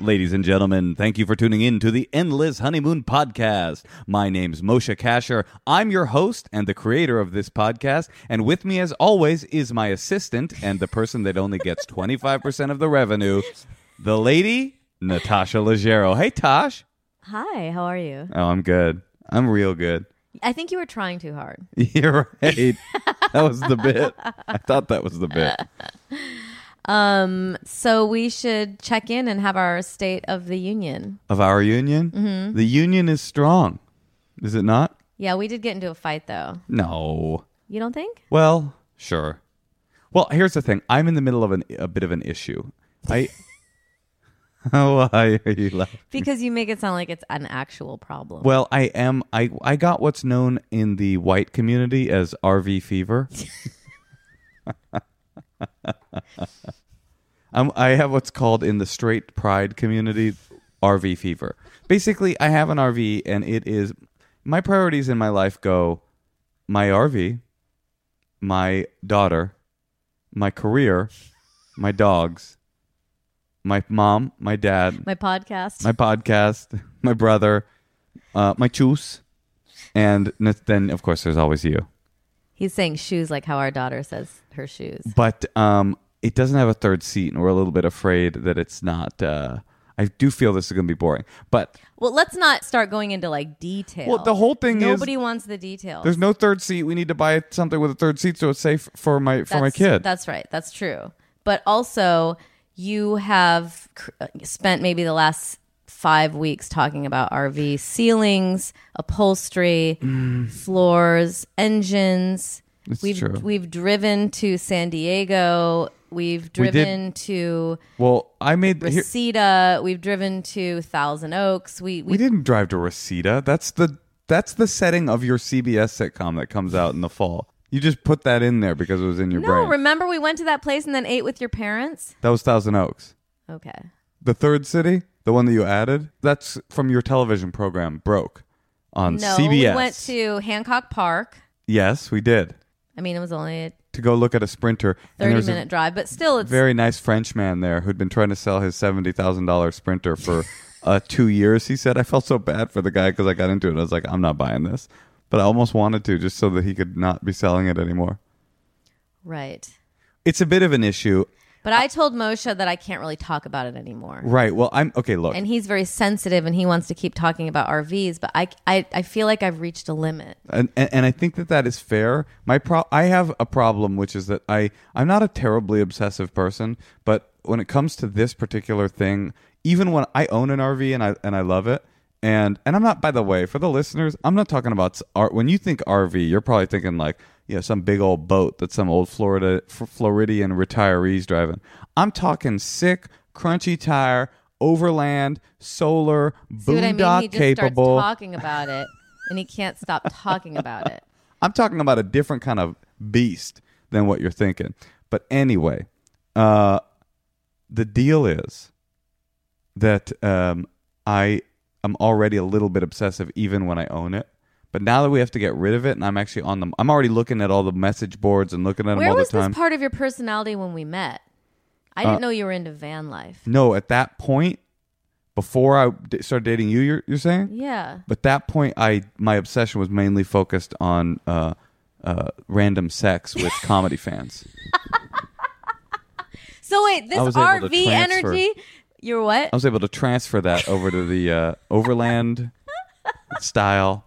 Ladies and gentlemen, thank you for tuning in to the Endless Honeymoon Podcast. My name's Moshe Kasher. I'm your host and the creator of this podcast. And with me, as always, is my assistant and the person that only gets 25% of the revenue, the lady, Natasha Leggero. Hey, Tosh. Hi, how are you? Oh, I'm good. I'm real good. I think you were trying too hard. You're right. that was the bit. I thought that was the bit. Um, so we should check in and have our state of the union. Of our union? Mm-hmm. The union is strong. Is it not? Yeah, we did get into a fight though. No. You don't think? Well, sure. Well, here's the thing. I'm in the middle of an, a bit of an issue. I. Why are you laughing? Because you make it sound like it's an actual problem. Well, I am. I I got what's known in the white community as RV fever. I'm, I have what's called in the straight pride community RV fever. Basically, I have an RV, and it is my priorities in my life go my RV, my daughter, my career, my dogs, my mom, my dad, My podcast. my podcast, my brother, uh, my choose, and then of course there's always you. He's saying shoes like how our daughter says her shoes. But um, it doesn't have a third seat, and we're a little bit afraid that it's not. Uh, I do feel this is going to be boring, but Well, let's not start going into like detail. Well, the whole thing is- nobody wants the details. there's no third seat. We need to buy something with a third seat so it's safe for my for my kid. That's right. That's true. But also, you have cr- uh, spent maybe the last five weeks talking about RV ceilings, upholstery, floors, engines. It's we've true. we've driven to San Diego. We've We driven to well, I made here, Reseda. We've driven to Thousand Oaks. We we, we didn't drive to Reseda. That's the that's the setting of your CBS sitcom that comes out in the fall. You just put that in there because it was in your no. brain. Remember, we went to that place and then ate with your parents. that was Thousand Oaks. Okay. The third city, the one that you added, that's from your television program, Broke, on No, CBS. we went to Hancock Park. yes, we did I mean, it was only a to go look at a sprinter. 30 there's a minute drive, but still, it's very nice French man there who'd been trying to sell his seventy thousand dollars sprinter for uh, two years. He said, "I felt so bad for the guy because I got into it. I was like, I'm not buying this." But I almost wanted to just so that he could not be selling it anymore. right. It's a bit of an issue, But I told Moshe that I can't really talk about it anymore. right? Well, I'm okay. Look, And he's very sensitive and he wants to keep talking about RVs, but I, I, I feel like I've reached a limit. and, and and I think that that is fair. My pro, I have a problem, which is that I I'm not a terribly obsessive person, but when it comes to this particular thing, even when I own an RV and I and I love it, and and I'm not. By the way, for the listeners, I'm not talking about R. When you think RV, you're probably thinking like you know some big old boat that some old Florida Floridian retirees driving. I'm talking sick, crunchy tire. Overland, solar, See what I mean? boondock He just capable. starts talking about it and he can't stop talking about it. I'm talking about a different kind of beast than what you're thinking. But anyway, uh, the deal is that um, I am already a little bit obsessive even when I own it. But now that we have to get rid of it, and I'm actually on them, I'm already looking at all the message boards and looking at them Where all was the time. this part of your personality when we met? I Uh, didn't know you were into van life. no, at that point, before I d- started dating you, you're, you're saying? Yeah. But that point, I my obsession was mainly focused on uh, uh, random sex with comedy fans. So wait, this I was able to RV transfer- energy, you're what? I was able to transfer that over to the uh, overland style,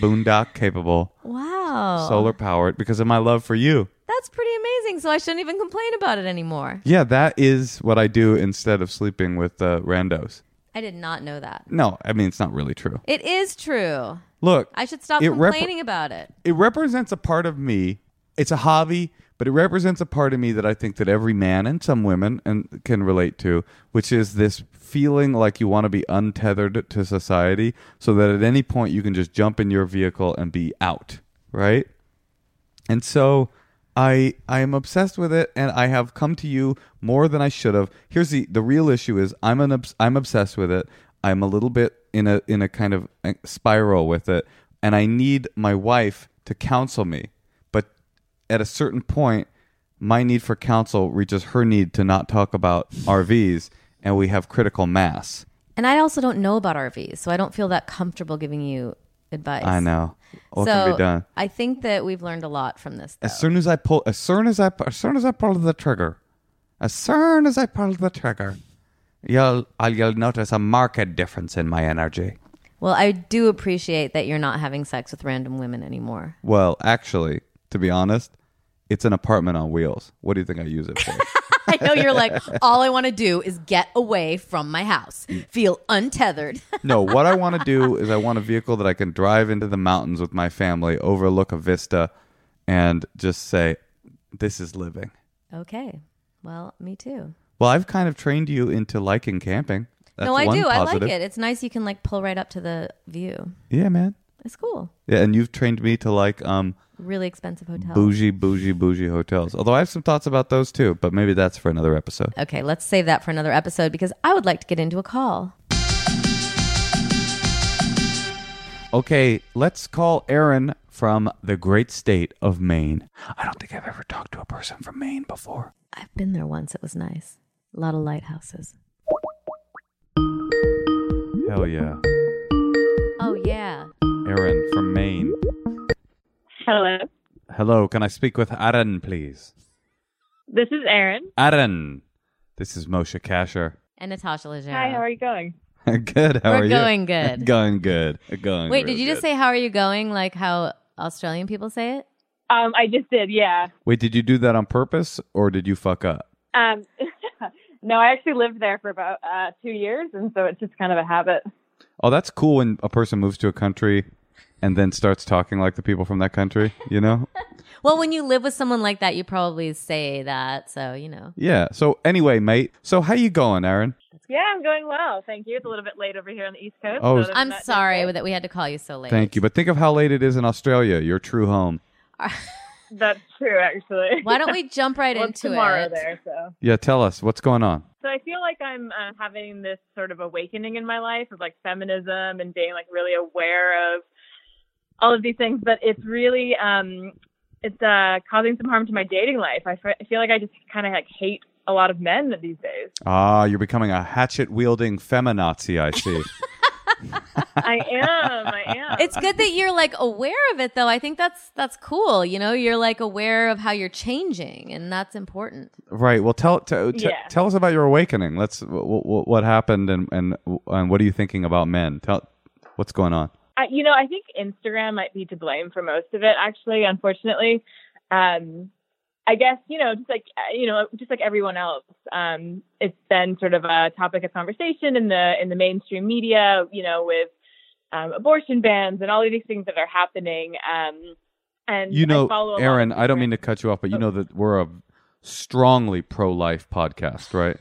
boondock capable, Wow. solar powered because of my love for you. That's pretty amazing. So I shouldn't even complain about it anymore. Yeah, that is what I do instead of sleeping with uh, randos. I did not know that. No, I mean it's not really true. It is true. Look, I should stop It rep- complaining about it. it represents a part of me. It's a hobby, but it represents a part of me that I think that every man and some women and can relate to, which is this feeling like you want to be untethered to society so that at any point you can just jump in your vehicle and be out, right? And so I I am obsessed with it, and I have come to you more than I should have. Here's the the real issue: is I'm an obs- I'm obsessed with it. I'm a little bit in a in a kind of uh, spiral with it, and I need my wife to counsel me. At a certain point, my need for counsel reaches her need to not talk about RVs, and we have critical mass. And I also don't know about RVs, so I don't feel that comfortable giving you advice. I know what so can be done. I think that we've learned a lot from this. Though. As soon as I pull, as soon as I, as soon as I pull the trigger, as soon as I pull the trigger, you'll, I'll, you'll notice a marked difference in my energy. well, I do appreciate that you're not having sex with random women anymore. Well, actually, to be honest, it's an apartment on wheels. What do you think I use it for? I know you're like, all I want to do is get away from my house, feel untethered. no, what I want to do is I want a vehicle that I can drive into the mountains with my family, overlook a vista, and just say, "This is living." okay. Well, me too. Well, I've kind of trained you into liking camping. That's no, I do. I like it. It's nice you can like pull right up to the view. Yeah, man. It's cool. Yeah, and you've trained me to like um Really expensive hotels. bougie, bougie, bougie hotels. Although I have some thoughts about those too, but maybe that's for another episode. Okay, let's save that for another episode because I would like to get into a call. Okay, let's call Aaron from the great state of Maine. I don't think I've ever talked to a person from Maine before. I've been there once. It was nice. A lot of lighthouses. Hell yeah. Oh yeah. Aaron from Maine. Hello. Hello, can I speak with Aaron, please? This is Aaron. Aaron. This is Moshe Kasher. And Natasha Leggero. Hi, how are you going? good. How We're are you? going good. going good. Going Wait, did you just good. say how are you going like how Australian people say it? Um, I just did, yeah. Wait, did you do that on purpose or did you fuck up? Um, no, I actually lived there for about uh, two years, and so it's just kind of a habit. Oh, that's cool when a person moves to a country and then starts talking like the people from that country, you know? Well, when you live with someone like that, you probably say that, so you know. yeah. So anyway, mate. So how you going, Aaron? Yeah, I'm going well. Thank you. It's a little bit late over here on the East Coast. Oh, so I'm sorry that's that we had to call you so late. Thank you. But think of how late it is in Australia, your true home. That's true, actually. Why don't we jump right well, it's into tomorrow it? there, so. Yeah, tell us what's going on. So I feel like I'm uh, having this sort of awakening in my life of like feminism and being like really aware of all of these things, but it's really um, it's uh, causing some harm to my dating life. I feel like I just kind of like hate a lot of men these days. Ah, you're becoming a hatchet wielding feminazi, I see. I am, I am. It's good that you're like aware of it though. I think that's that's cool. You know, you're like aware of how you're changing and that's important. right. Well, tell t- t- Yeah. tell us about your awakening. Let's w- w- what happened and and and what are you thinking about men? Tell what's going on. I, you know, I think Instagram might be to blame for most of it. Actually, unfortunately, um, I guess you know, just like uh, you know, just like everyone else, um, it's been sort of a topic of conversation in the in the mainstream media. You know, with um, abortion bans and all of these things that are happening. Um, and You know, I Aaron, I don't mean to cut you off, but you know that we're a strongly pro-life podcast, right?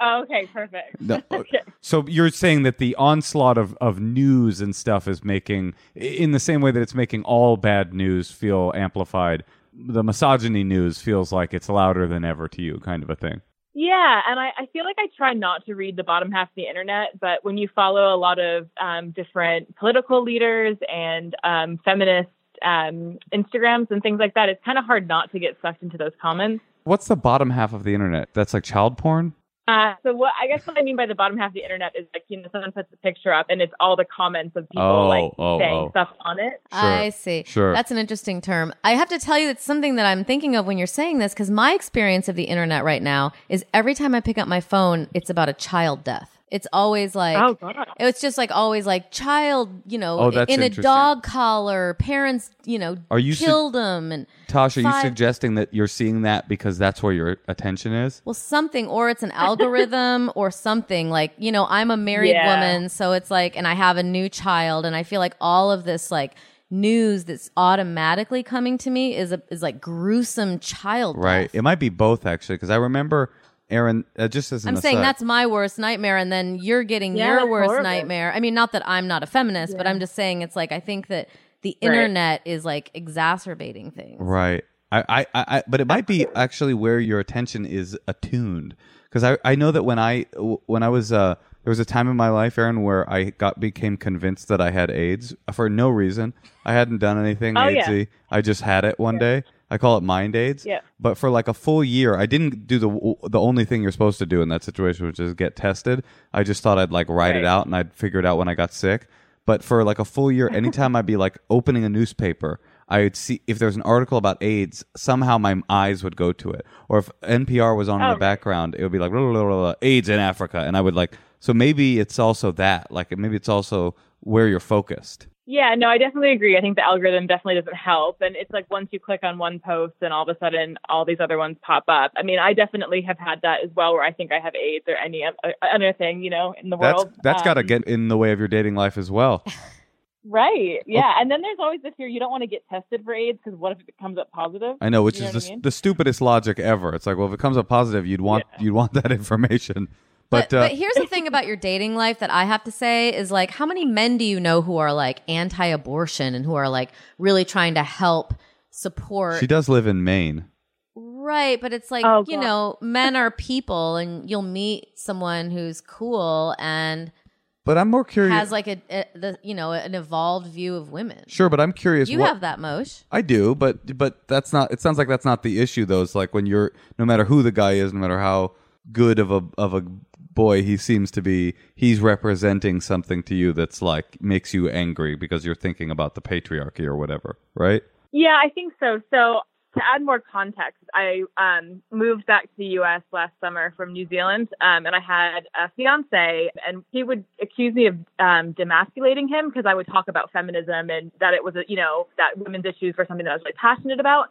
Oh, okay, perfect. No, okay. So you're saying that the onslaught of, of news and stuff is making, in the same way that it's making all bad news feel amplified, the misogyny news feels like it's louder than ever to you, kind of a thing. Yeah, and I, I feel like I try not to read the bottom half of the internet, but when you follow a lot of um, different political leaders and um, feminist um, Instagrams and things like that, it's kind of hard not to get sucked into those comments. What's the bottom half of the internet? That's like child porn? Uh, so what I guess what I mean by the bottom half of the internet is like you know someone puts a picture up and it's all the comments of people Oh, like oh, saying oh. stuff on it. Sure, I see. Sure. That's an interesting term. I have to tell you, it's something that I'm thinking of when you're saying this because my experience of the internet right now is every time I pick up my phone, it's about a child death. It's always like, Oh god. it's just like always like child, you know, Oh, in a dog collar, parents, you know, Are you su- killed them and Tosh, are you Five- suggesting that you're seeing that because that's where your attention is? well something or it's an algorithm or something like you know i'm a married Yeah. woman so it's like and i have a new child and i feel like all of this like news that's automatically coming to me is a is like gruesome child Right. death. It might be both, actually, because I remember, Aaron, uh, just as an i'm saying that's my worst nightmare and then you're getting Yeah, your worst horrible. nightmare i mean not that i'm not a feminist but i'm just saying it's like i think that the Right. internet is like exacerbating things Right. I, I, I, but it might be actually where your attention is attuned. Because I, I know that when I, when I was, uh, there was a time in my life, Aaron, where I got became convinced that I had AIDS for no reason. I hadn't done anything Oh, AIDSy. yeah. I just had it one day. I call it mind AIDS. Yeah. But for like a full year, I didn't do the the only thing you're supposed to do in that situation, which is get tested. I just thought I'd like write it out and I'd figure it out when I got sick. But for like a full year, anytime I'd be like opening a newspaper, I would see if there's an article about AIDS, somehow my eyes would go to it. Or if NPR was on in Oh, the background, it would be like blah, blah, blah, AIDS in Africa, and I would like. So maybe it's also that, like maybe it's also where you're focused. Yeah, no, I definitely agree. I think the algorithm definitely doesn't help. And it's like once you click on one post, and all of a sudden all these other ones pop up. I mean, I definitely have had that as well, where I think I have AIDS or any other thing, you know, in the That's world. that's got to Um, get in the way of your dating life as well. right. Yeah, and then there's always this fear you don't want to get tested for AIDS because what if it comes up positive? I know, which You know is the, I mean? the stupidest logic ever. It's like, well, if it comes up positive, you'd want you'd want that information. But, But, uh, but here's the thing about your dating life that I have to say is like, how many men do you know who are like anti abortion and who are like really trying to help support? she does live in Maine. Right, but it's like, Oh, you God. know, men are people and you'll meet someone who's cool and But I'm more curious. has like a, a the you know, an evolved view of women. sure, but I'm curious. You what, have that, Mosh. I do, but but that's not. It sounds like that's not the issue, though. It's like when you're, no matter who the guy is, no matter how good of a of a boy he seems to be, he's representing something to you that's like makes you angry because you're thinking about the patriarchy or whatever, right? Yeah, I think so. So to add more context, I um, moved back to the U.S. last summer from New Zealand, um, and I had a fiance, and he would accuse me of um, demasculating him because I would talk about feminism and that it was, a, you know, that women's issues were something that I was really passionate about.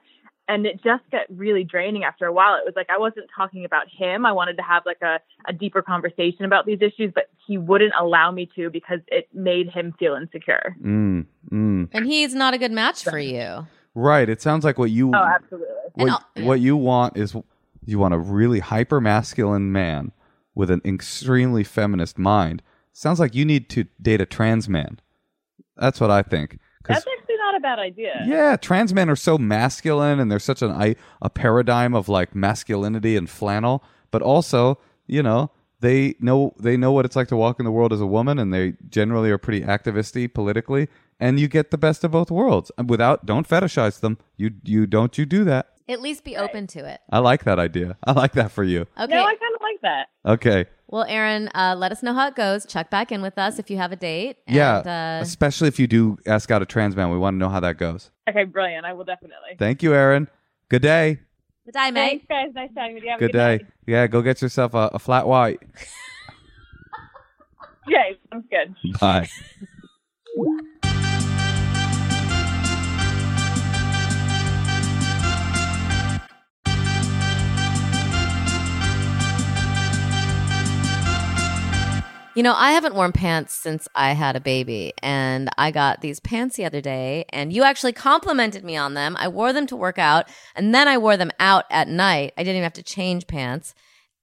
And it just got really draining after a while. It was like I wasn't talking about him. I wanted to have like a, a deeper conversation about these issues, but he wouldn't allow me to because it made him feel insecure. Mm, mm. And he's not a good match for you. Right. It sounds like what you Oh, absolutely. What, yeah. what you want is you want a really hyper masculine man with an extremely feminist mind. Sounds like you need to date a trans man. That's what I think. That's actually not a bad idea. yeah, trans men are so masculine and they're such an I, a paradigm of like masculinity and flannel, but also, you know, they know they know what it's like to walk in the world as a woman and they generally are pretty activisty politically and you get the best of both worlds. Without don't fetishize them. You you don't you do that. At least be open to it. I like that idea. I like that for you. Okay. No, I kind of like that. Okay. Well, Aaron, uh, let us know how it goes. Check back in with us if you have a date. Yeah. Uh, Especially if you do ask out a trans man. We want to know how that goes. Okay, brilliant. I will definitely. Thank you, Aaron. Good day. good day, mate. Thanks, guys. Nice chatting with you. Have Good, day. night. Yeah, go get yourself a, a flat white. Okay, sounds good. Bye. You know, I haven't worn pants since I had a baby, and I got these pants the other day, and you actually complimented me on them. I wore them to work out, and then I wore them out at night. I didn't even have to change pants,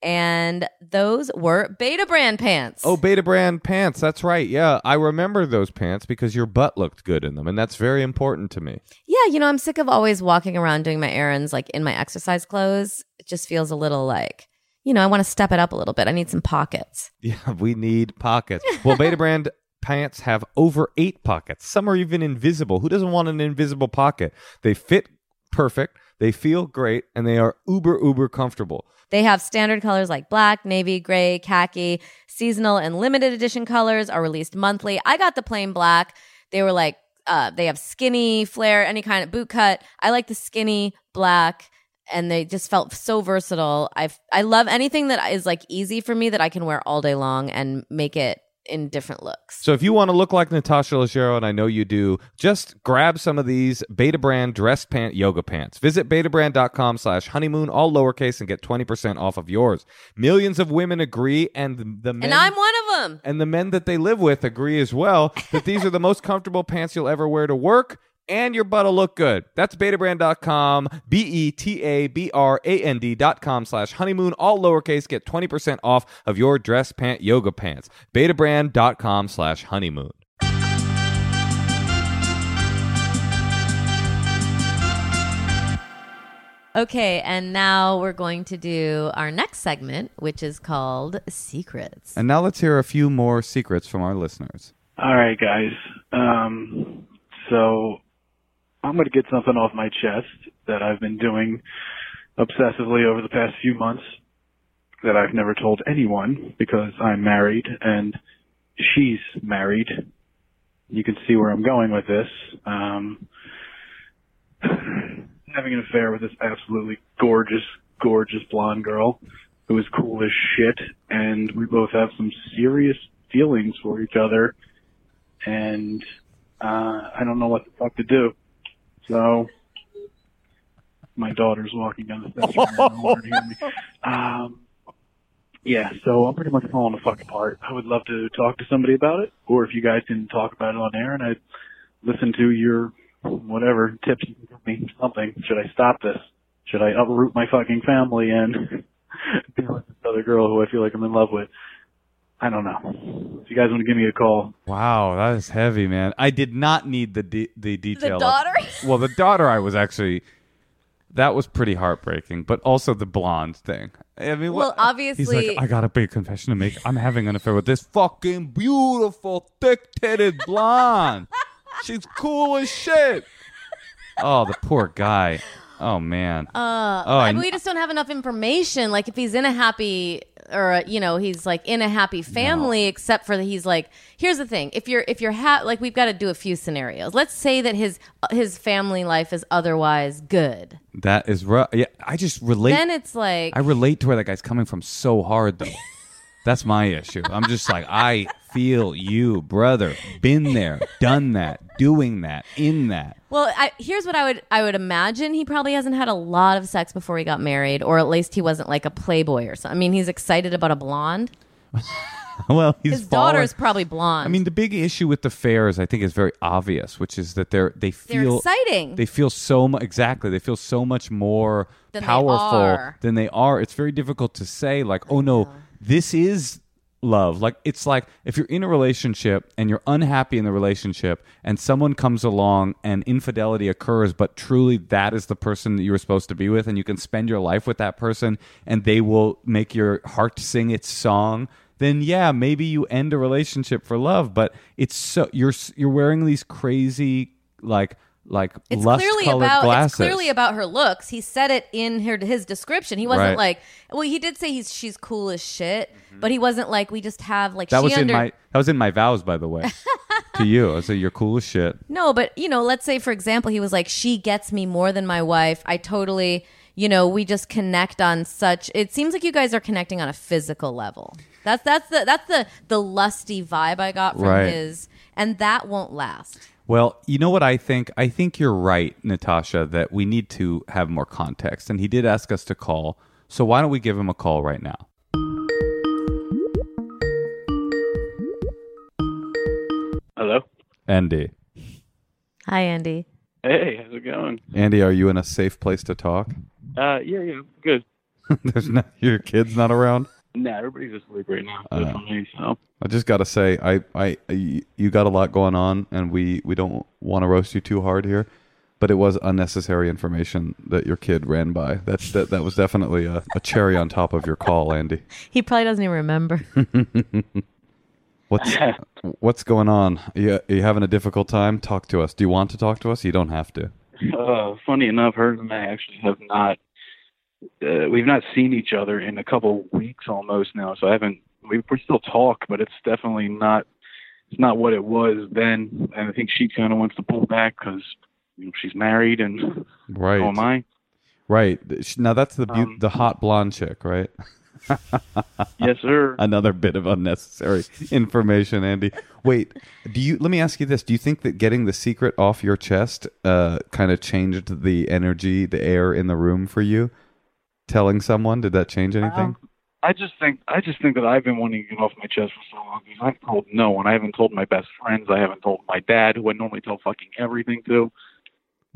and those were Betabrand pants. Oh, Betabrand pants. That's right. Yeah, I remember those pants because your butt looked good in them, and that's very important to me. yeah. You know, I'm sick of always walking around doing my errands like in my exercise clothes. It just feels a little like, you know, I want to step it up a little bit. I need some pockets. Yeah, we need pockets. Well, Betabrand pants have over eight pockets. Some are even invisible. Who doesn't want an invisible pocket? They fit perfect. They feel great, and they are uber uber comfortable. They have standard colors like black, navy, gray, khaki. Seasonal and limited edition colors are released monthly. I got the plain black. They were like, uh, they have skinny, flare, any kind of boot cut. I like the skinny black, and they just felt so versatile. I I love anything that is like easy for me that I can wear all day long and make it in different looks. So if you want to look like Natasha Leggero, and I know you do, just grab some of these Betabrand dress pant yoga pants. Visit betabrand.com slash honeymoon, all lowercase, and get 20% off of yours. Millions of women agree, and the men... and I'm one of them. and the men that they live with agree as well that these are the most comfortable pants you'll ever wear to work and your butt will look good. That's betabrand.com, B E T A B R A N D.com slash honeymoon, all lowercase. Get 20% off of your dress pant yoga pants. Betabrand.com slash honeymoon. Okay, and now we're going to do our next segment, which is called Secrets. And now let's hear a few more secrets from our listeners. All right, guys. Um, so I'm going to get something off my chest that I've been doing obsessively over the past few months that I've never told anyone because I'm married and she's married. You can see where I'm going with this. Um, having an affair with this absolutely gorgeous, gorgeous blonde girl who is cool as shit, and we both have some serious feelings for each other, and uh, I don't know what the fuck to do. So my daughter's walking down the steps right now. Um, yeah, so I'm pretty much falling the fuck apart. I would love to talk to somebody about it, or if you guys can talk about it on air, and I'd listen to your whatever tips you can give me. Something. Should I stop this? Should I uproot my fucking family and be with this other girl who I feel like I'm in love with? I don't know. If you guys want to give me a call, Wow, that is heavy, man. I did not need the de- the detail. of- daughter? well, the daughter, I was actually. That was pretty heartbreaking, but also the blonde thing. I mean, Well, what- obviously- he's like, I got a big confession to make. I'm having an affair with this fucking beautiful, thick-titted blonde. She's cool as shit. Oh, the poor guy. Oh man. Uh, Oh, I we just don't have enough information. Like if he's in a happy or you know he's like in a happy family, except for that he's like. Here's the thing: if you're if you're ha- like we've got to do a few scenarios. Let's say that his his family life is otherwise good. that is rough. Yeah, I just relate. then it's like I relate to where that guy's coming from so hard, though. That's my issue. I'm just like, I feel you, brother. Been there, done that, doing that, in that. Well, I, here's what I would I would imagine. He probably hasn't had a lot of sex before he got married, or at least he wasn't like a playboy or something. I mean, he's excited about a blonde. Well, he's His fallen- daughter's probably blonde. I mean, the big issue with the fairs, I think, is very obvious, which is that they're they They're feel exciting. They feel so much exactly. They feel so much more Than powerful are. than they are. It's very difficult to say, like, oh no, this is love. Like, it's like if you're in a relationship and you're unhappy in the relationship, and someone comes along and infidelity occurs, but truly that is the person that you were supposed to be with, and you can spend your life with that person, and they will make your heart sing its song then yeah, maybe you end a relationship for love. But it's so you're you're wearing these crazy like like it's lust clearly colored about glasses. it's clearly about her looks. He said it in her, his description. He wasn't Right. like well, he did say he's she's cool as shit, mm-hmm. but he wasn't like we just have like that she was in my that was in my vows, by the way. to you, I said you're cool as shit. No, but you know, let's say for example, he was like, "She gets me more than my wife. I totally, you know, we just connect on such." It seems like you guys are connecting on a physical level. That's that's the that's the the lusty vibe I got from Right. his, and that won't last. Well, you know what I think? I think you're right, Natasha, that we need to have more context. And he did ask us to call. So why don't we give him a call right now? hello. Andy. Hi, Andy. Hey, how's it going? Andy, are you in a safe place to talk? Uh, yeah, yeah, good. There's not your kids not around? Nah, everybody's asleep right now. Good for me. So I just got to say, I, I, I- you got a lot going on, and we, we don't want to roast you too hard here, but it was unnecessary information that your kid ran by. That's that, that was definitely a, a cherry on top of your call, Andy. He probably doesn't even remember. What's what's going on? You, you having a difficult time? Talk to us. Do you want to talk to us? You don't have to. Uh, funny enough, her and I actually have not. Uh, we've not seen each other in a couple weeks almost now, so I haven't. We we still talk, but it's definitely not. It's not what it was then, and I think she kind of wants to pull back because you know, she's married, and Right. so am I. Right. Now that's the beau- Um, the hot blonde chick, right? Yes, sir. Another bit of unnecessary information, Andy. Wait, do you? Let me ask you this: Do you think that getting the secret off your chest uh, kind of changed the energy, the air in the room for you? Telling someone did that change anything? Um, I just think I just think that I've been wanting to get off my chest for so long because I've told no one. I haven't told my best friends. I haven't told my dad, who I normally tell fucking everything to.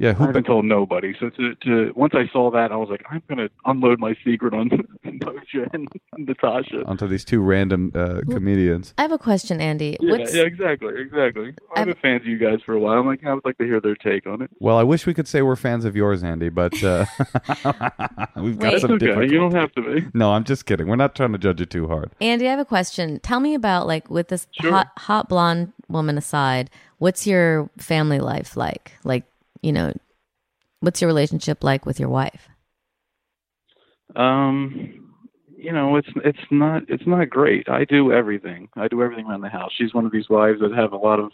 Yeah, I who haven't told nobody. So to, to once I saw that, I was like, I'm gonna unload my secret on Moshe and Natasha. onto these two random uh, comedians? I have a question, Andy. Yeah, What's yeah, exactly, exactly. I've been fans of you guys for a while. I'm like, I would like to hear their take on it. Well, I wish we could say we're fans of yours, Andy, but uh, we've got Wait. some It's okay. different. You don't have to be. No, I'm just kidding. We're not trying to judge you too hard. Andy? I have a question. Tell me about like with this Sure. hot hot blonde woman aside. What's your family life like? Like you know, what's your relationship like with your wife? Um, you know, it's it's not it's not great. I do everything. I do everything around the house. She's one of these wives that have a lot of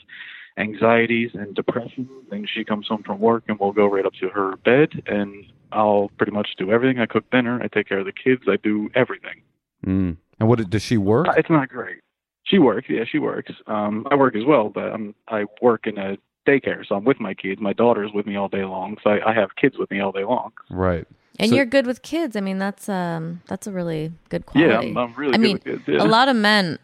anxieties and depression. And she comes home from work and we'll go right up to her bed and I'll pretty much do everything. I cook dinner. I take care of the kids. I do everything. Mm. And what does she work? It's not great. She works. Yeah, she works. Um, I work as well, but I'm I work in a daycare, so I'm with my kids. My daughter's with me all day long, so I, I have kids with me all day long. Right. And So- you're good with kids. I mean, that's um that's a really good Yeah, quality. I'm, I'm really I good mean, with kids. Yeah. a lot of men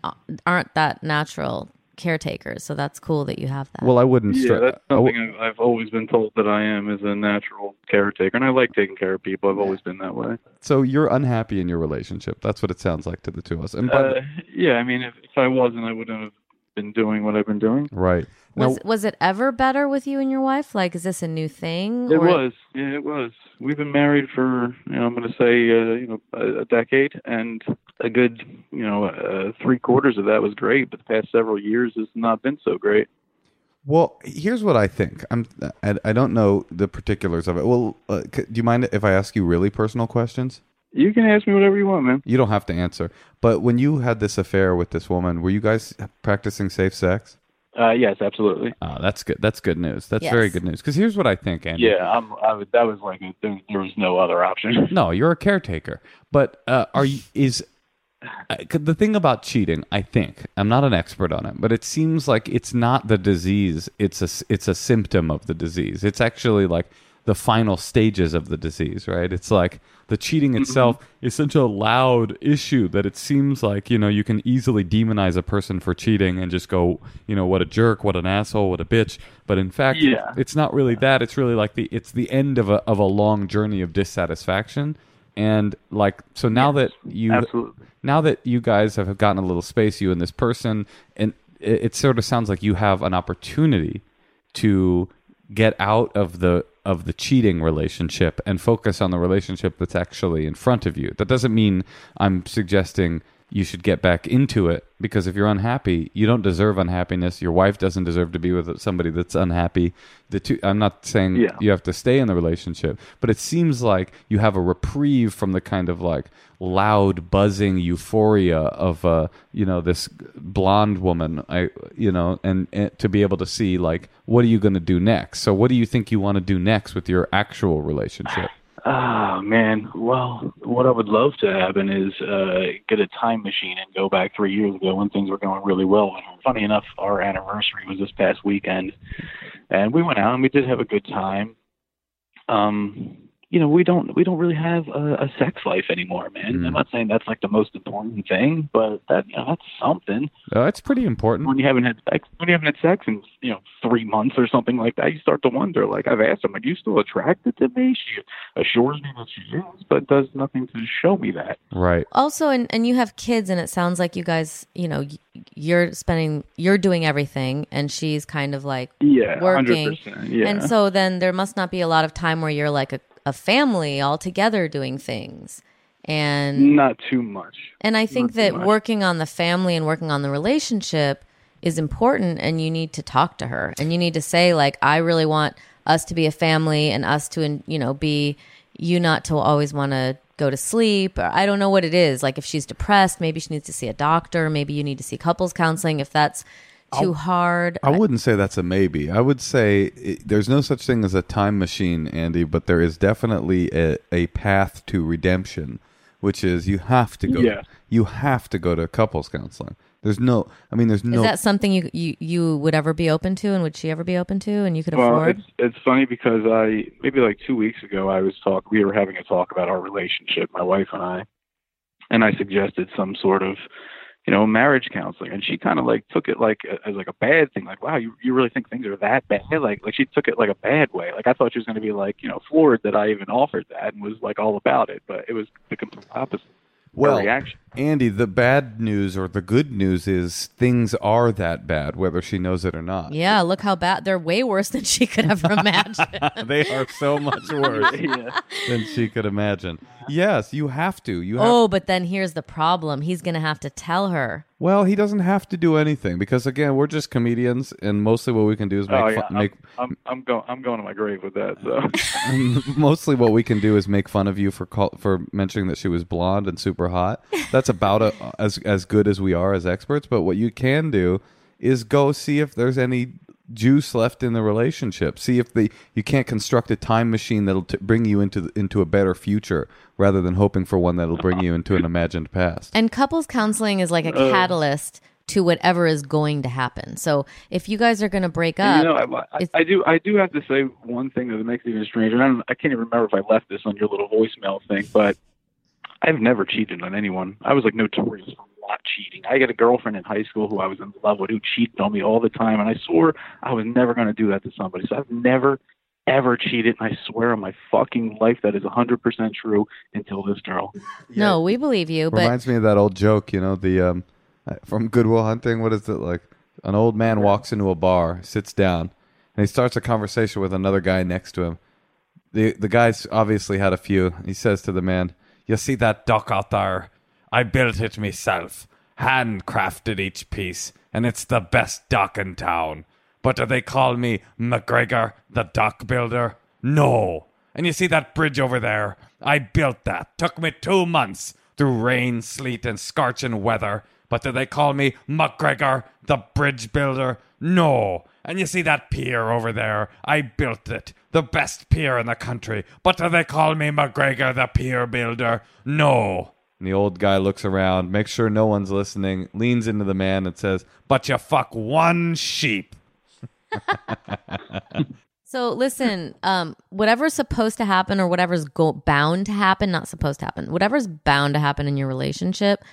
aren't that natural caretakers, so that's cool that you have that. Well, I wouldn't. Yeah, that's something I've, I've always been told that I am is a natural caretaker, and I like taking care of people. I've always been that way. so you're unhappy in your relationship. That's what it sounds like to the two of us. And by the- Uh, yeah, I mean, if, if I wasn't, I wouldn't have been doing what I've been doing. right. Now, was was it ever better with you and your wife? Like, is this a new thing? It or- was, yeah, it was. We've been married for, you know, I'm going to say, uh, you know, a, a decade, and a good, you know, uh, three quarters of that was great. But the past several years has not been so great. Well, here's what I think. I'm. I, I don't know the particulars of it. Well, uh, c- do you mind if I ask you really personal questions? You can ask me whatever you want, man. You don't have to answer. But when you had this affair with this woman, were you guys practicing safe sex? Uh, yes, absolutely. Oh, that's good. That's good news. That's Yes. very good news. Because here's what I think, Andy. Yeah, I'm. I would, that was like a, there, there was no other option. No, you're a caretaker. But uh, are you is uh, the thing about cheating? I think I'm not an expert on it, but it seems like it's not the disease. It's a s- it's a symptom of the disease. It's actually like the final stages of the disease, right? It's like the cheating mm-hmm. itself is such a loud issue that it seems like you know you can easily demonize a person for cheating and just go you know what a jerk, what an asshole, what a bitch. But in fact, Yeah. it's not really that. It's really like the it's the end of a of a long journey of dissatisfaction. And like so now that you Absolutely. now that you guys have gotten a little space, you and this person, and it, it sort of sounds like you have an opportunity to get out of the of the cheating relationship and focus on the relationship that's actually in front of you. That doesn't mean I'm suggesting you should get back into it because if you're unhappy, you don't deserve unhappiness. Your wife doesn't deserve to be with somebody that's unhappy. The two I'm not saying Yeah. you have to stay in the relationship, but it seems like you have a reprieve from the kind of like loud buzzing euphoria of uh you know this blonde woman I you know and, and to be able to see like what are you going to do next? So what do you think you want to do next with your actual relationship? Ah, man. Well, what I would love to happen is uh, get a time machine and go back three years ago when things were going really well. her. Funny enough, our anniversary was this past weekend, and we went out and we did have a good time. Um, you know, we don't we don't really have a, a sex life anymore, man. Mm. I'm not saying that's like the most important thing, but that you know that's something. Uh, it's pretty important. When you haven't had sex, when you haven't had sex in you know three months or something like that, you start to wonder. Like I've asked him, like, you still attracted to me? She assures me that she is, but does nothing to show me that. Right. Also, and, and you have kids, and it sounds like you guys, you know, you're spending, you're doing everything, and she's kind of like Yeah, working. 100%. Yeah. And so then there must not be a lot of time where you're like a, a family all together doing things. And not too much. and I think Not that working on the family and working on the relationship is important and you need to talk to her. And you need to say like I really want us to be a family and us to you know be you not to always want to go to sleep. Or I don't know what it is. Like if she's depressed maybe she needs to see a doctor. Maybe you need to see couples counseling if that's too hard I wouldn't say that's a maybe. I would say it, there's no such thing as a time machine, Andy, but there is definitely a, a path to redemption, which is you have to go. Yeah. You have to go to couples counseling. There's no. I mean, there's no. is no. that something you, you you would ever be open to and would she ever be open to and you could Well, afford it's it's funny because I maybe like two weeks ago I was talk we were having a talk about our relationship, my wife and I, and I suggested some sort of you know, marriage counseling, and she kind of like took it like a- as like a bad thing. Like, wow, you you really think things are that bad? Like, like she took it like a bad way. Like I thought she was going to be like, you know, floored that I even offered that and was like all about it, but it was the complete opposite. Well, reaction. Andy, the bad news or the good news is things are that bad, whether she knows it or not. Yeah, look how bad. They're way worse than she could ever imagine. they are so much worse yeah. than she could imagine. Yes, you have to. You have oh, but then here's the problem. He's going to have to tell her. Well, he doesn't have to do anything because again, we're just comedians, and mostly what we can do is make Oh yeah, fun, make I'm, I'm I'm going I'm going to my grave with that. So mostly what we can do is make fun of you for call, for mentioning that she was blonde and super hot. That's about a, as as good as we are as experts. But what you can do is go see if there's any juice left in the relationship. See if the you can't construct a time machine that'll t- bring you into the, into a better future rather than hoping for one that'll bring you into an imagined past. And couples counseling is like a catalyst to whatever is going to happen. So if you guys are going to break up, you know, I, I, I do I do have to say one thing that makes it even stranger. I, don't, I can't even remember if I left this on your little voicemail thing, but I've never cheated on anyone. I was like notorious for not cheating. I had a girlfriend in high school who I was in love with who cheated on me all the time, and I swore I was never going to do that to somebody. So I've never ever cheated, and I swear on my fucking life that is 100% true until this girl. no, we believe you, but Reminds me of that old joke, you know, the um, from Good Will Hunting. What is it like? An old man walks into a bar, sits down, and he starts a conversation with another guy next to him. The the guy's obviously had a few. He says to the man, "You see that duck out there? I built it myself, handcrafted each piece, and it's the best dock in town. But do they call me McGregor, the dock builder? No. And you see that bridge over there? I built that. Took me two months through rain, sleet, and scorching weather. But do they call me McGregor, the bridge builder? No. And you see that pier over there? I built it. The best pier in the country. But do they call me McGregor, the pier builder? No. And the old guy looks around, makes sure no one's listening, leans into the man and says, But you fuck one sheep. So listen, um, whatever's supposed to happen or whatever's go- bound to happen, not supposed to happen, whatever's bound to happen in your relationship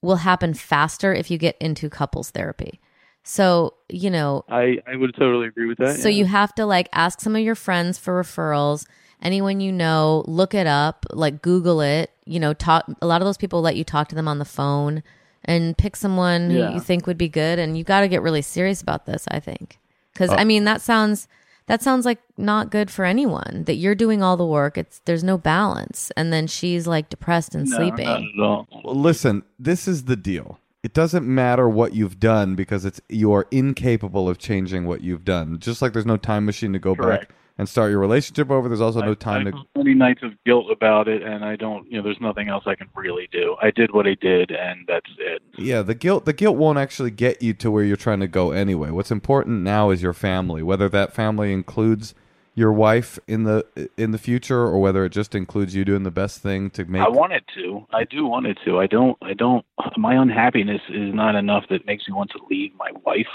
will happen faster if you get into couples therapy. So, you know, I, I would totally agree with that. so yeah. you have to like ask some of your friends for referrals. Anyone you know, look it up, like Google it. You know, talk. A lot of those people let you talk to them on the phone and pick someone Yeah. who you think would be good. And you got to get really serious about this. I think because Oh. Uh, I mean that sounds that sounds like not good for anyone. That you're doing all the work. It's there's no balance, and then she's like depressed and No, sleeping. not at all. Well, listen, this is the deal. It doesn't matter what you've done because it's you are incapable of changing what you've done. Just like there's no time machine to go Correct. back and start your relationship over. There's also no time I to. many nights of guilt about it, and I don't. You know, there's nothing else I can really do. I did what I did, and that's it. Yeah, the guilt the guilt won't actually get you to where you're trying to go anyway. What's important now is your family, whether that family includes your wife in the in the future or whether it just includes you doing the best thing to make I wanted to. I do want it to. I don't. I don't. My unhappiness is not enough that makes me want to leave my wife.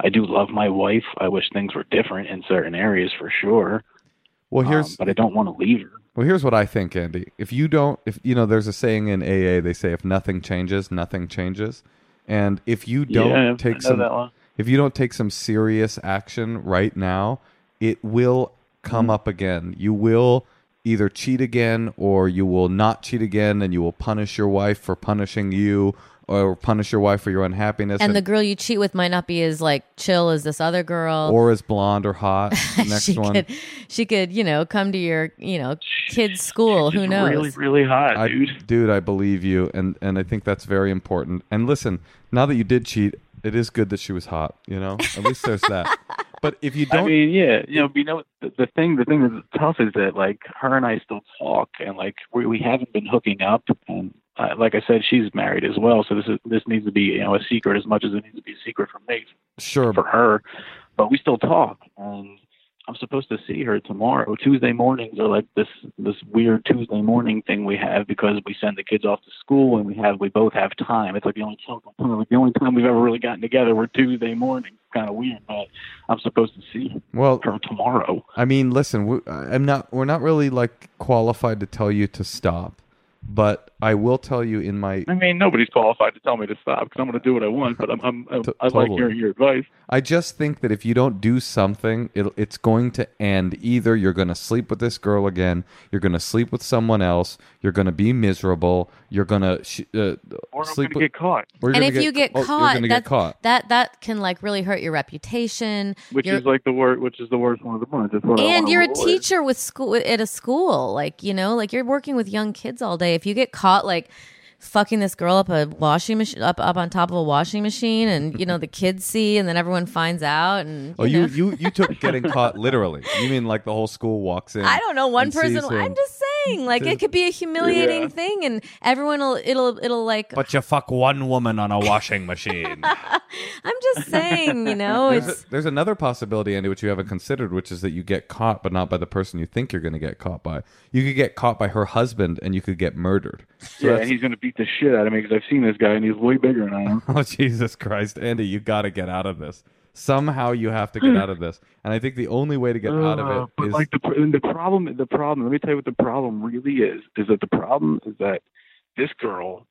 I do love my wife. I wish things were different in certain areas for sure. Well, Um, here's but I don't want to leave her. Well, here's what I think, Andy. If you don't, if you know, there's a saying in AA. They say if nothing changes, nothing changes. And if you don't yeah, take some, if you don't take some serious action right now, it will come up again. You will either cheat again, or you will not cheat again, and you will punish your wife for punishing you, or punish your wife for your unhappiness, and the girl you cheat with might not be as like chill as this other girl. or as blonde or hot. The next she one, could, she could, you know, come to your, you know, kids' school. She's Who knows? Really, really hot, I, dude. dude, I believe you, and and I think that's very important. And listen, now that you did cheat, it is good that she was hot. You know, at least there's that. But if you don't, I mean, yeah, you know, you know, the, the thing, the thing that's tough is that like her and I still talk, and like we we haven't been hooking up, and uh, like I said, she's married as well, so this is this needs to be you know a secret as much as it needs to be a secret from me. Sure, for her, but we still talk, and I'm supposed to see her tomorrow. Tuesday mornings are like this this weird Tuesday morning thing we have because we send the kids off to school and we have we both have time. It's like the only time like the only time we've ever really gotten together. We're Tuesday mornings. Kind of weird, but I'm supposed to see well, her tomorrow. I mean, listen, we, I'm not. We're not really like qualified to tell you to stop. but I will tell you in my I mean, nobody's qualified to tell me to stop because I'm going to do what I want. But I'm, I'm, I'm T- I like hearing your advice. I just think that if you don't do something, it, it's going to end. Either you're going to sleep with this girl again, you're going to sleep with someone else, you're going to be miserable, you're going to sh- uh, Or I'm sleep going to with, get caught, or you're and gonna if you get oh, caught, you're going to that's, get caught. that that can like really hurt your reputation. which You're- is like the worst. which is the worst one of the bunch. That's what I and you're a teacher with school at a school, like you know, like you're working with young kids all day. If you get caught like fucking this girl up a washing machine up up on top of a washing machine, and you know the kids see, and then everyone finds out, and Oh, you you, you you took getting caught literally. You mean like the whole school walks in? I don't know. One person. sees. I'm just saying, like it could be a humiliating Yeah. thing, and everyone will. It'll. It'll like. But you fuck one woman on a washing machine. I'm just saying, you know, There's, it's. a- there's another possibility, Andy, which you haven't considered, which is that you get caught, but not by the person you think you're going to get caught by. You could get caught by her husband, and you could get murdered. So Yeah, and he's going to beat the shit out of me because I've seen this guy and he's way bigger than I am. Oh Jesus Christ, Andy, you got to get out of this. Somehow you have to get out of this, and I think the only way to get out of it uh, is it but like the and the problem, the problem. Let me tell you what the problem really is. Is that the problem is that this girl,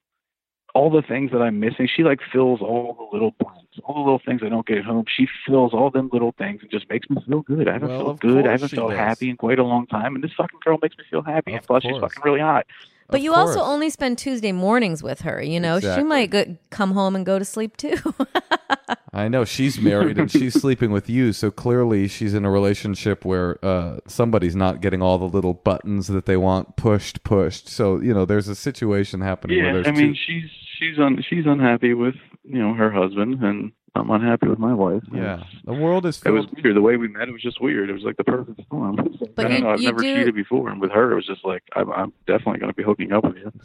all the things that I'm missing, she like fills all the little blanks, all the little things I don't get at home. She fills all them little things and just makes me feel good. I haven't Well, felt good. I haven't felt does. happy in quite a long time, and this fucking girl makes me feel happy. Of and plus, she's fucking really hot. But Of you also only spend Tuesday mornings with her. You know, Exactly. she might go, come home and go to sleep too. I know she's married and she's sleeping with you, so clearly she's in a relationship where uh, somebody's not getting all the little buttons that they want pushed, pushed. So you know, there's a situation happening where Yeah, there's I mean, two. she's she's un, she's unhappy with you know her husband, and I'm unhappy with my wife. Yeah, the world is It was weird. The way we met, it was just weird. It was like the perfect storm. But I don't you- know. I've never do- cheated before, and with her, it was just like I'm, I'm definitely going to be hooking up with you.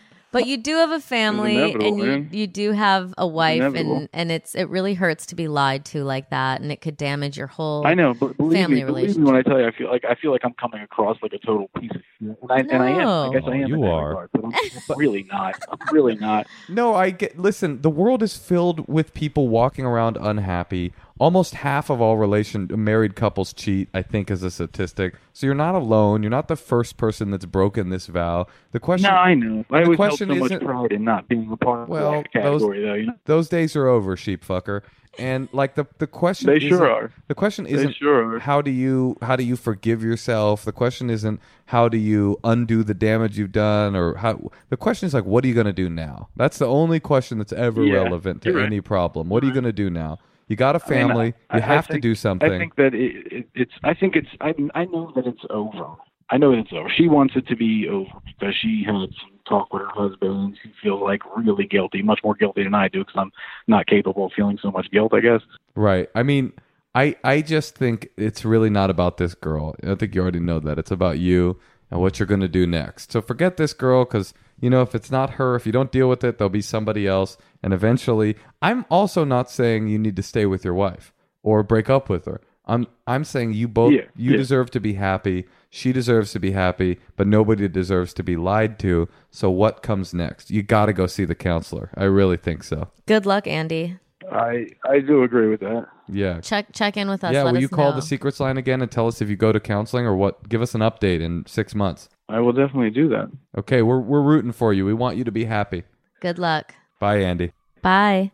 but you do have a family, and you man. you do have a wife, inevitable. and and it's it really hurts to be lied to like that, and it could damage your whole. I know, but believe Family me, believe me when I tell you, I feel like I feel like I'm coming across like a total piece of shit, and I and I am. I guess I am. No. Oh, you are. regard, but I'm really not. I'm really not. No, I get. Listen, the world is filled with people walking around unhappy. Almost half of all relation married couples cheat. I think is a statistic. So you're not alone. You're not the first person that's broken this vow. The question. No, I know. I the always question so much isn't- pride in not being a part of that category, though. You know, those days are over, sheep fucker. And like the the question, They sure are. The question isn't sure are. how do you how do you forgive yourself. The question isn't how do you undo the damage you've done, or how. The question is like, what are you going to do now? That's the only question that's ever Yeah, relevant to you're right. any problem. What are you going to do now? You got a family. I- you I have to do something. I think that it, it, it's. I think it's. I, I know that it's over. I know it's over. She wants it to be over because she had some talk with her husband and she feels like really guilty, much more guilty than I do because I'm not capable of feeling so much guilt. I guess. Right. I mean, I I just think it's really not about this girl. I think you already know that. It's about you and what you're going to do next. So forget this girl cuz you know if it's not her, if you don't deal with it, there'll be somebody else and eventually I'm also not saying you need to stay with your wife or break up with her. I'm I'm saying you both Yeah, you yeah. deserve to be happy. She deserves to be happy, but nobody deserves to be lied to. So what comes next? You got to go see the counselor. I really think so. Good luck, Andy. I I do agree with that. Yeah. Check check in with us. Yeah, Let will us you call know. the secrets line again and tell us if you go to counseling or what? Give us an update in six months. I will definitely do that. Okay, we're we're rooting for you. We want you to be happy. Good luck. Bye, Andy. Bye.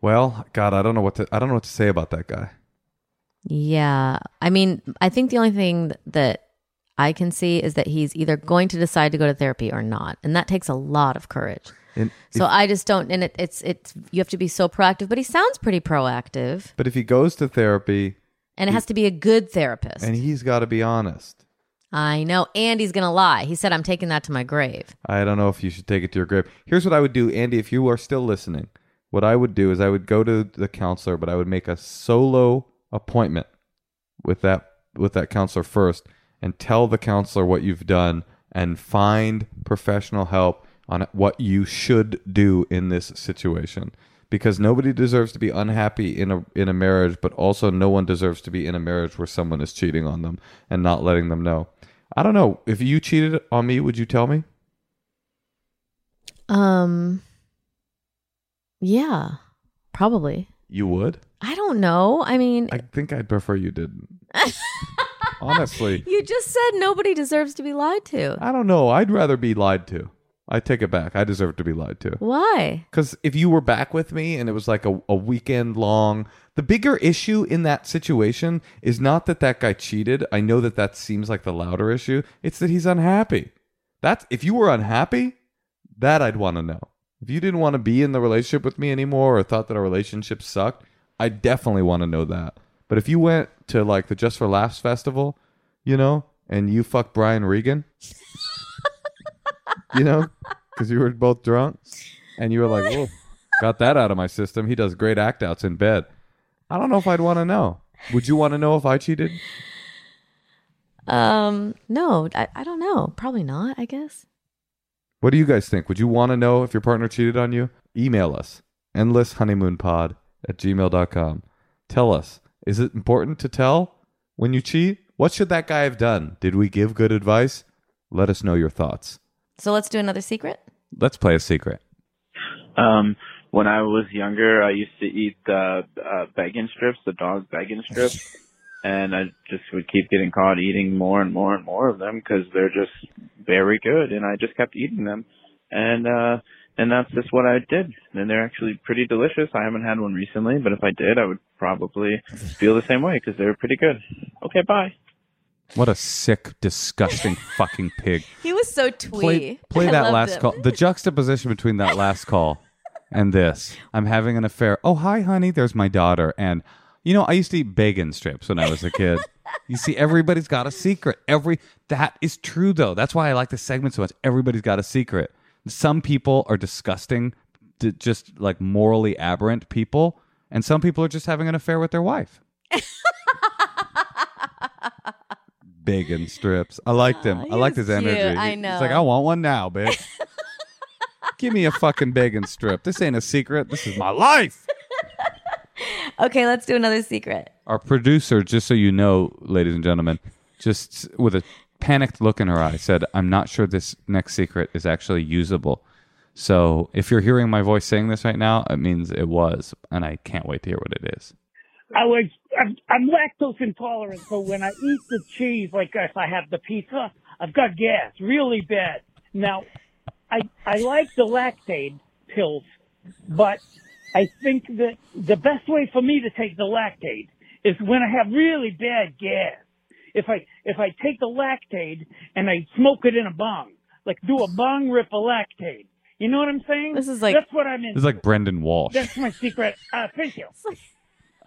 Well, God, I don't know what to I don't know what to say about that guy. Yeah. I mean, I think the only thing that I can see is that he's either going to decide to go to therapy or not. And that takes a lot of courage. And So if- I just don't and it, it's it's you have to be so proactive, but he sounds pretty proactive. but if he goes to therapy And it has to be a good therapist. and he's got to be honest, I know. And he's gonna lie. He said I'm taking that to my grave. I don't know if you should take it to your grave. Here's what I would do, Andy. If you are still listening, what I would do is I would go to the counselor, but I would make a solo appointment with that with that counselor first, and tell the counselor what you've done, and find professional help on what you should do in this situation. Because nobody deserves to be unhappy in a in a marriage, but also no one deserves to be in a marriage where someone is cheating on them and not letting them know. I don't know if you cheated on me. Would you tell me? Um Yeah. Probably. You would? I don't know. I mean, I think I'd prefer you didn't. Honestly, You just said nobody deserves to be lied to. I don't know. I'd rather be lied to. I take it back. I deserve to be lied to. Why? Because if you were back with me and it was like a, a weekend long, the bigger issue in that situation is not that that guy cheated. I know that that seems like the louder issue. It's that he's unhappy. That's if you were unhappy, that I'd want to know. If you didn't want to be in the relationship with me anymore or thought that our relationship sucked, I definitely want to know that. But if you went to like the Just for Laughs festival, you know, and you fucked Brian Regan, you know, because you were both drunk and you were like, whoa, got that out of my system. He does great act outs in bed. I don't know if I'd want to know. Would you want to know if I cheated? Um, no, I, I don't know. Probably not, I guess. What do you guys think? Would you want to know if your partner cheated on you? Email us endlesshoneymoonpod at gmail.com. Tell us, is it important to tell when you cheat? What should that guy have done? Did we give good advice? Let us know your thoughts. So let's do another secret. Let's play a secret. Um, when I was younger, I used to eat the uh, bacon strips, the dog bacon strips, and I just would keep getting caught eating more and more and more of them because they're just very good, and I just kept eating them, and uh, and that's just what I did. And they're actually pretty delicious. I haven't had one recently, but if I did, I would probably feel the same way because they're pretty good. Okay, bye. What a sick, disgusting fucking pig. He was so twee. Play, play that last him. call. The juxtaposition between that last call and this. I'm having an affair. Oh, hi, honey. There's my daughter. And, you know, I used to eat bacon strips when I was a kid. you see, everybody's got a secret. Every That is true, though. That's why I like this segment so much. Everybody's got a secret. Some people are disgusting, just like morally aberrant people. And some people are just having an affair with their wife. Bacon strips. I liked him. I liked his energy. I know. He's like, I want one now, bitch. Give me a fucking bacon strip. This ain't a secret. This is my life. Okay, let's do another secret. Our producer, just so you know, ladies and gentlemen, just with a panicked look in her eye, said, I'm not sure this next secret is actually usable. So if you're hearing my voice saying this right now, it means it was, and I can't wait to hear what it is. I was I'm, I'm lactose intolerant, so when I eat the cheese, like if I have the pizza, I've got gas really bad. Now, I I like the lactate pills, but I think that the best way for me to take the lactate is when I have really bad gas. If I if I take the lactate and I smoke it in a bong, like do a bong rip of lactate. You know what I'm saying? This is like- that's what I'm in. This is like Brendon Walsh. That's my secret. Uh, thank you.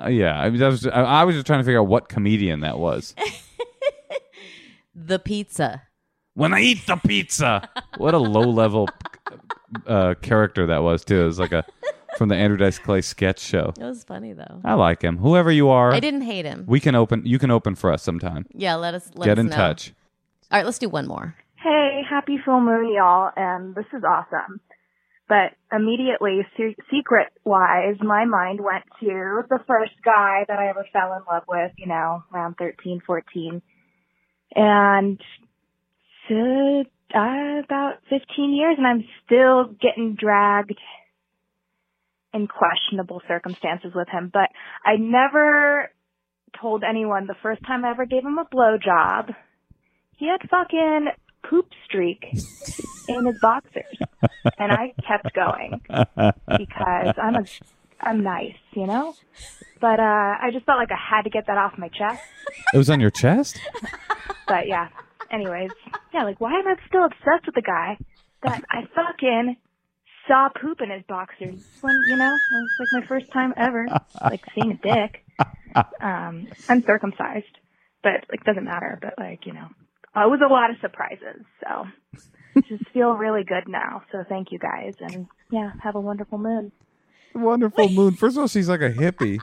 Uh, yeah, I, mean, that was, I, I was just trying to figure out what comedian that was. The pizza. when I eat the pizza. what a low level uh, character that was too. It was like a from the Andrew Dice Clay sketch show. It was funny though. I like him. Whoever you are, I didn't hate him. we can open. You can open for us sometime. yeah, let us let Get us in know. touch. All right, let's do one more. Hey, happy full moon, y'all, and this is awesome. But immediately, se- secret wise, my mind went to the first guy that I ever fell in love with, you know, around thirteen, fourteen, And so, uh, about 15 years, and I'm still getting dragged in questionable circumstances with him. But I never told anyone the first time I ever gave him a blowjob, he had fucking poop streak in his boxers. And I kept going because I'm a, I'm nice, you know? But, uh, I just felt like I had to get that off my chest. It was on your chest. But yeah, anyways, yeah, like why am I still obsessed with the guy that I fucking saw poop in his boxers when, you know, it was like my first time ever, like seeing a dick. Um, I'm circumcised, but like doesn't matter, but like, you know, uh, it was a lot of surprises, so just feel really good now. So thank you guys and yeah, have a wonderful moon. Wonderful moon. First of all, she's like a hippie.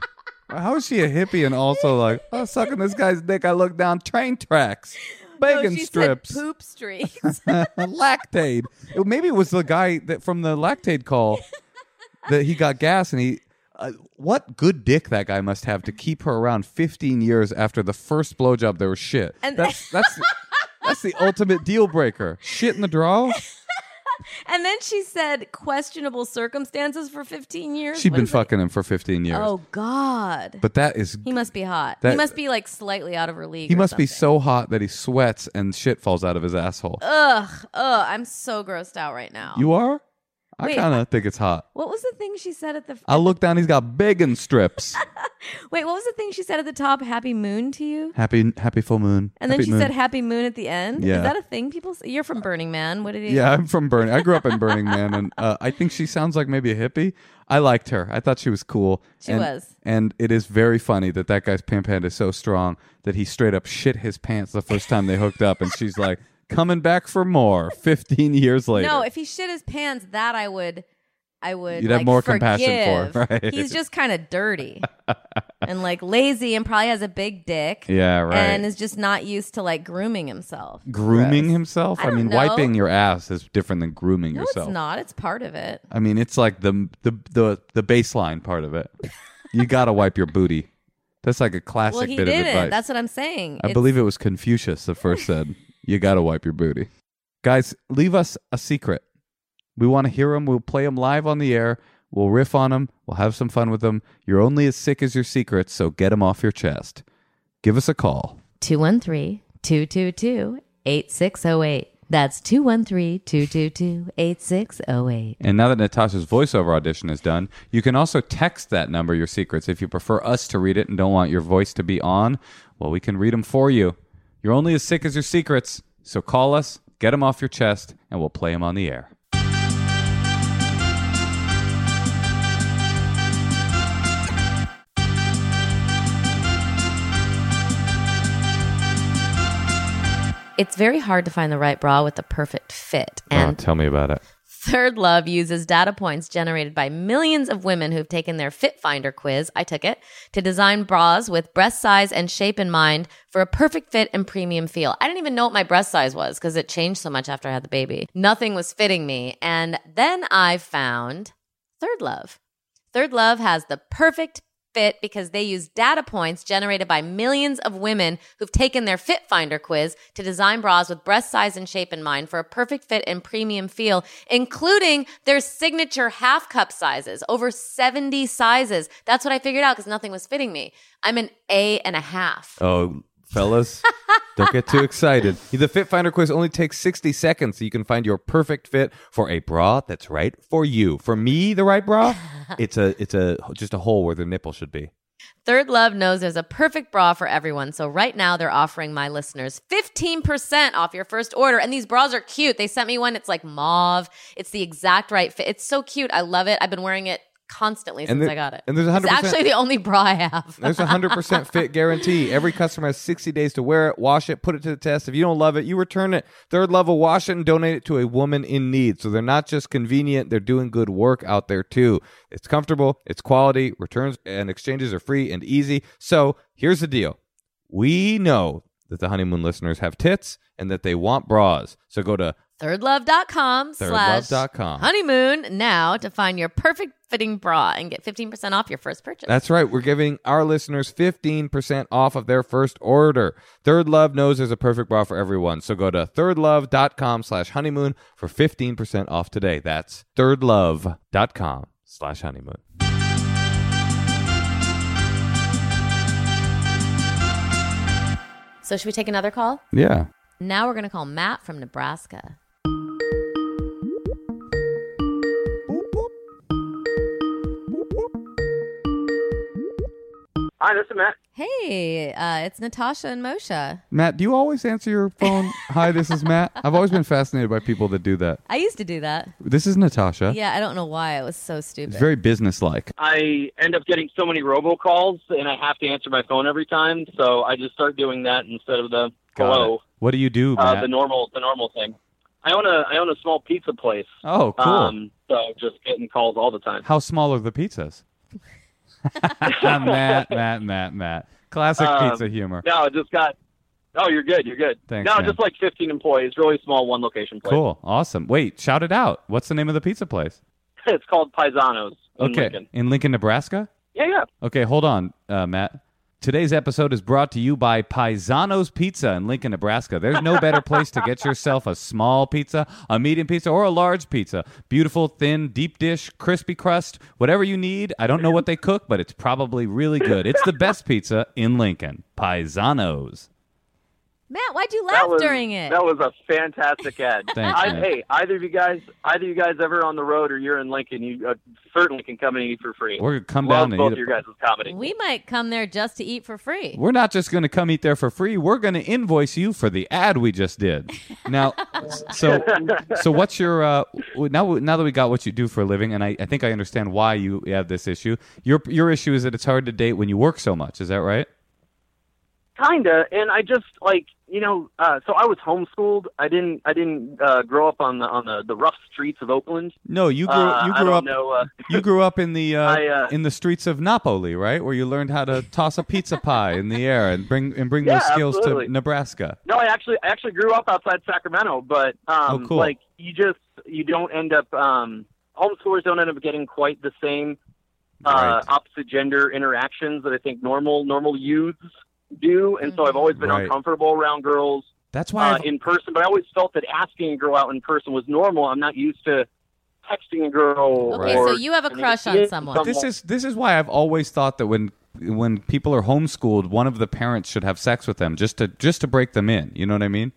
How is she a hippie and also like, oh, sucking this guy's dick? I look down train tracks, bacon no, she strips, Said poop streaks. lactate. It- Maybe it was the guy that from the lactate call that he got gas and he. Uh, what good dick that guy must have to keep her around 15 years after the first blowjob there was shit. And- that's that's that's the ultimate deal breaker. Shit in the draw. And then she said questionable circumstances for 15 years. She'd What been is it? fucking him for 15 years. Oh God. But that is he must be hot. That- he must be like slightly out of her league. he or must be something. so hot that he sweats and shit falls out of his asshole. Ugh, ugh. I'm so grossed out right now. You are? I Wait. kind of think it's hot. What was the thing she said at the? I look down. He's got bacon strips. Wait, what was the thing she said at the top? Happy moon to you. happy, happy full moon. And then Happy she moon. said happy moon at the end. Yeah. Is that a thing people say? You're from Burning Man. What did he? Yeah, I'm from Burning. I grew up in Burning Man, and uh, I think she sounds like maybe a hippie. I liked her. I thought she was cool. She And- was. and it is very funny that that guy's pimp hand is so strong that he straight up shit his pants the first time they hooked up, and she's like, "Coming back for more." Fifteen years later. No, if he shit his pants, that I would, I would. You'd have like, more compassion for, forgive. right. He's just kind of dirty and like lazy, and probably has a big dick. Yeah, right. And is just not used to like grooming himself. grooming Gross. himself. I I, mean, don't know. wiping your ass is different than grooming No, yourself. it's not. It's part of it. I mean, it's like the the the the baseline part of it. you got to wipe your booty. That's like a classic well, he bit of didn't. advice. That's what I'm saying. I believe it was Confucius that first said, "You got to wipe your booty." Guys, leave us a secret. We want to hear them. We'll play them live on the air. We'll riff on them. We'll have some fun with them. You're only as sick as your secrets, so get them off your chest. Give us a call. 213 222 8608. That's 213 222 8608. And now that Natasha's voiceover audition is done, you can also text that number your secrets if you prefer us to read it and don't want your voice to be on. Well, we can read them for you. You're only as sick as your secrets, so call us, get them off your chest, and we'll play them on the air. It's very hard to find the right bra with the perfect fit. And oh, tell me about it. Third Love uses data points generated by millions of women who've taken their Fit Finder quiz, I took it, to design bras with breast size and shape in mind for a perfect fit and premium feel. I didn't even know what my breast size was because it changed so much after I had the baby. Nothing was fitting me. And then I found Third Love. Third Love has the perfect fit because they use data points generated by millions of women who've taken their Fit Finder quiz to design bras with breast size and shape in mind for a perfect fit and premium feel, including their signature half cup sizes, over 70 sizes. That's what I figured out because nothing was fitting me. I'm an A and a half. Oh, fellas, don't get too excited. The Fit Finder quiz only takes 60 seconds so you can find your perfect fit for a bra that's right for you. For me, the right bra, it's a it's a just a hole where the nipple should be. Third Love knows there's a perfect bra for everyone. So right now they're offering my listeners 15% off your first order. And these bras are cute. They sent me one. It's like mauve. It's the exact right fit. It's so cute. I love it. I've been wearing it constantly since there- I got it. and there's a 100% actually the only bra I have. There's a hundred percent fit guarantee. Every customer has 60 days to wear it, wash it, put it to the test. If you don't love it, you return it. Third level, wash it and donate it to a woman in need. So they're not just convenient; they're doing good work out there too. It's comfortable, it's quality. Returns and exchanges are free and easy. So here's the deal: we know that the honeymoon listeners have tits and that they want bras. So go to Thirdlove.com slash thirdlove.com. honeymoon now to find your perfect fitting bra and get 15% off your first purchase. That's right. We're giving our listeners 15% off of their first order. Third Love knows there's a perfect bra for everyone. So go to thirdlove.com slash honeymoon for 15% off today. That's thirdlove.com slash honeymoon. so should we take another call? Yeah. Now we're going to call Matt from Nebraska. Hi, this is Matt. Hey, uh, it's Natasha and Moshe. Matt, do you always answer your phone? Hi, this is Matt. I've always been fascinated by people that do that. I used to do that. This is Natasha. Yeah, I don't know why. It was so stupid. It's very businesslike. I end up getting so many robocalls, and I have to answer my phone every time. So I just start doing that instead of the Got hello, it. What do you do, uh, Matt? the normal, the normal thing. I own a I own a small pizza place. oh, cool. Um, so just getting calls all the time. How small are the pizzas? Matt, Matt, Matt, Matt. Classic Um, pizza humor. No, I just got. Oh, you're good. You're good. Thanks, no, man. just like 15 employees, really small, one location place. Cool. Awesome. Wait, shout it out. What's the name of the pizza place? it's called Paisanos. In Okay. Lincoln. In Lincoln, Nebraska? Yeah, yeah. Okay, hold on, uh, Matt. Today's episode is brought to you by Paisano's Pizza in Lincoln, Nebraska. There's no better place to get yourself a small pizza, a medium pizza, or a large pizza. Beautiful, thin, deep dish, crispy crust, whatever you need. I don't know what they cook, but it's probably really good. It's the best pizza in Lincoln. Paisano's. Matt, why'd you laugh was, during it? That was a fantastic ad. Thanks, I, man. hey, either of you guys, either of you guys ever on the road or you're in Lincoln, you uh, certainly can come and eat for free. We're gonna come Love down and both eat of a- your guys' comedy. we might come there just to eat for free. We're not just going to come eat there for free. We're going to invoice you for the ad we just did. Now, so so what's your uh, now? Now that we got what you do for a living, and I, I think I understand why you have this issue. Your your issue is that it's hard to date when you work so much. Is that right? Kinda, and I just like you know, uh, so I was homeschooled. I didn't, I didn't uh, grow up on the on the, the rough streets of Oakland. No, you grew Uh, you grew up know, uh, you grew up in the uh, I, uh, in the streets of Napoli, right? Where you learned how to toss a pizza pie in the air and bring and bring Yeah, those skills absolutely. to Nebraska. No, I actually I actually grew up outside Sacramento, but um, Oh, cool. like you just you don't end up um, homeschoolers don't end up getting quite the same uh, Right. opposite gender interactions that I think normal normal youths do, and so I've always been Right. uncomfortable around girls That's why uh, in person. But I always felt that asking a girl out in person was normal. I'm not used to texting a girl. Okay, or so you have a crush on initiating someone. This is this is why I've always thought that when when people are homeschooled, one of the parents should have sex with them just to just to break them in. You know what I mean?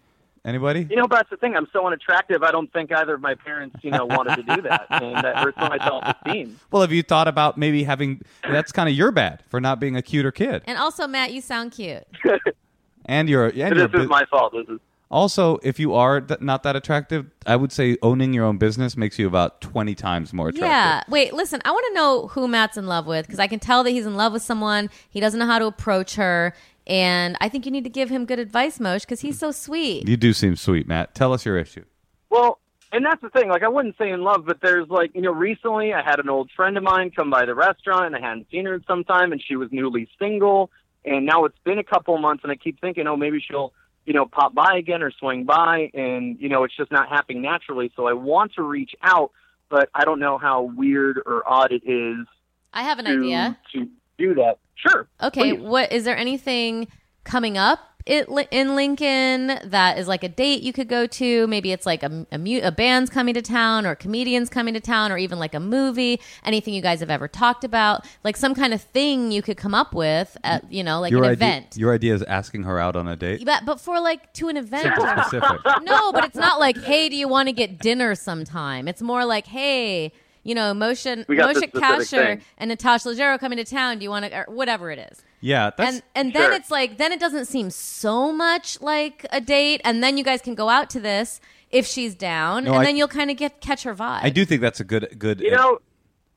Anybody? You know, but that's the thing. I'm so unattractive. I don't think either of my parents, you know, wanted to do that, and that hurts my self-esteem. Well, have you thought about maybe having? That's kind of your bad for not being a cuter kid, And also, Matt, you sound cute. and you're and you're this is my fault. This is also if you are th- not that attractive, I would say owning your own business makes you about twenty times more attractive. Yeah. Wait, listen, I want to know who Matt's in love with because I can tell that he's in love with someone. He doesn't know how to approach her. And I think you need to give him good advice, Mosh, because he's so sweet. You do seem sweet, Matt. Tell us your issue. Well, and that's the thing. Like, I wouldn't say in love, but there's like, you know, recently I had an old friend of mine come by the restaurant, and I hadn't seen her in some time, and she was newly single, and now it's been a couple of months, and I keep thinking, oh, maybe she'll, you know, pop by again or swing by, and you know, it's just not happening naturally. So I want to reach out, but I don't know how weird or odd it is I have an to idea. to do that. Sure. Okay, please. what is there anything coming up it, in Lincoln that is like a date you could go to? Maybe it's like a, a, mu- a band's coming to town or comedians coming to town or even like a movie. Anything you guys have ever talked about? Like some kind of thing you could come up with at, you know, like your an idea, event. Your idea is asking her out on a date. But, but for like to an event. Specific. no, but it's not like, hey, do you want to get dinner sometime? It's more like, hey, you know, Moshe, Moshe Kasher thing. and Natasha Leggero coming to town. Do you want to, or whatever it is. Yeah, that's and and then Sure. it's like, then it doesn't seem so much like a date. And then you guys can go out to this if she's down. No, and I- then you'll kind of get catch her vibe. I do think that's a good good. You know,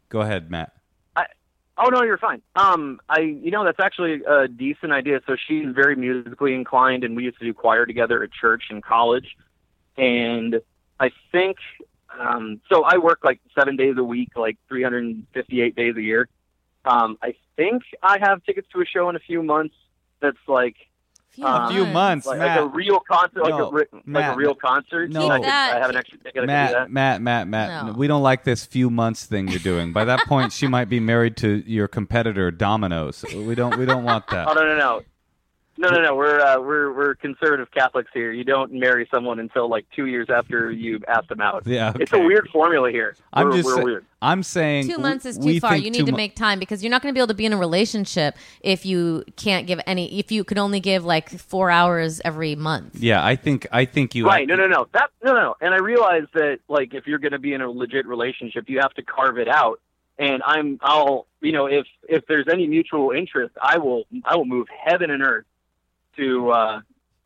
go ahead, Matt. Oh no, you're fine. Um, I, you know, that's actually a decent idea. So she's very musically inclined, and we used to do choir together at church in college. And I think, um, so I work like seven days a week, like 358 days a year. Um, I think I have tickets to a show in a few months. That's like Few A few months, like, like a real concert, like a re- like Matt, a real concert. no. I, could- I have an extra ticket. I could do Matt, that. Matt, Matt, Matt. No. We don't like this few months thing you're doing. By that point, she might be married to your competitor, Domino's. We don't. We don't want Oh that. no no no. No, no, no. We're uh, we're we're conservative Catholics here. You don't marry someone until like two years after you've asked them out. Yeah, It's a weird formula here. I'm we're, just. we're sa- weird. I'm saying Two months is too far. You need to mo- make time because you're not going to be able to be in a relationship if you can't give any. If you could only give like four hours every month. Yeah, I think. I think you. Right? No, no, no. That no, no, no. And I realize that like if you're going to be in a legit relationship, you have to carve it out. And I'm I'll you know if if there's any mutual interest, I will I will move heaven and earth to. uh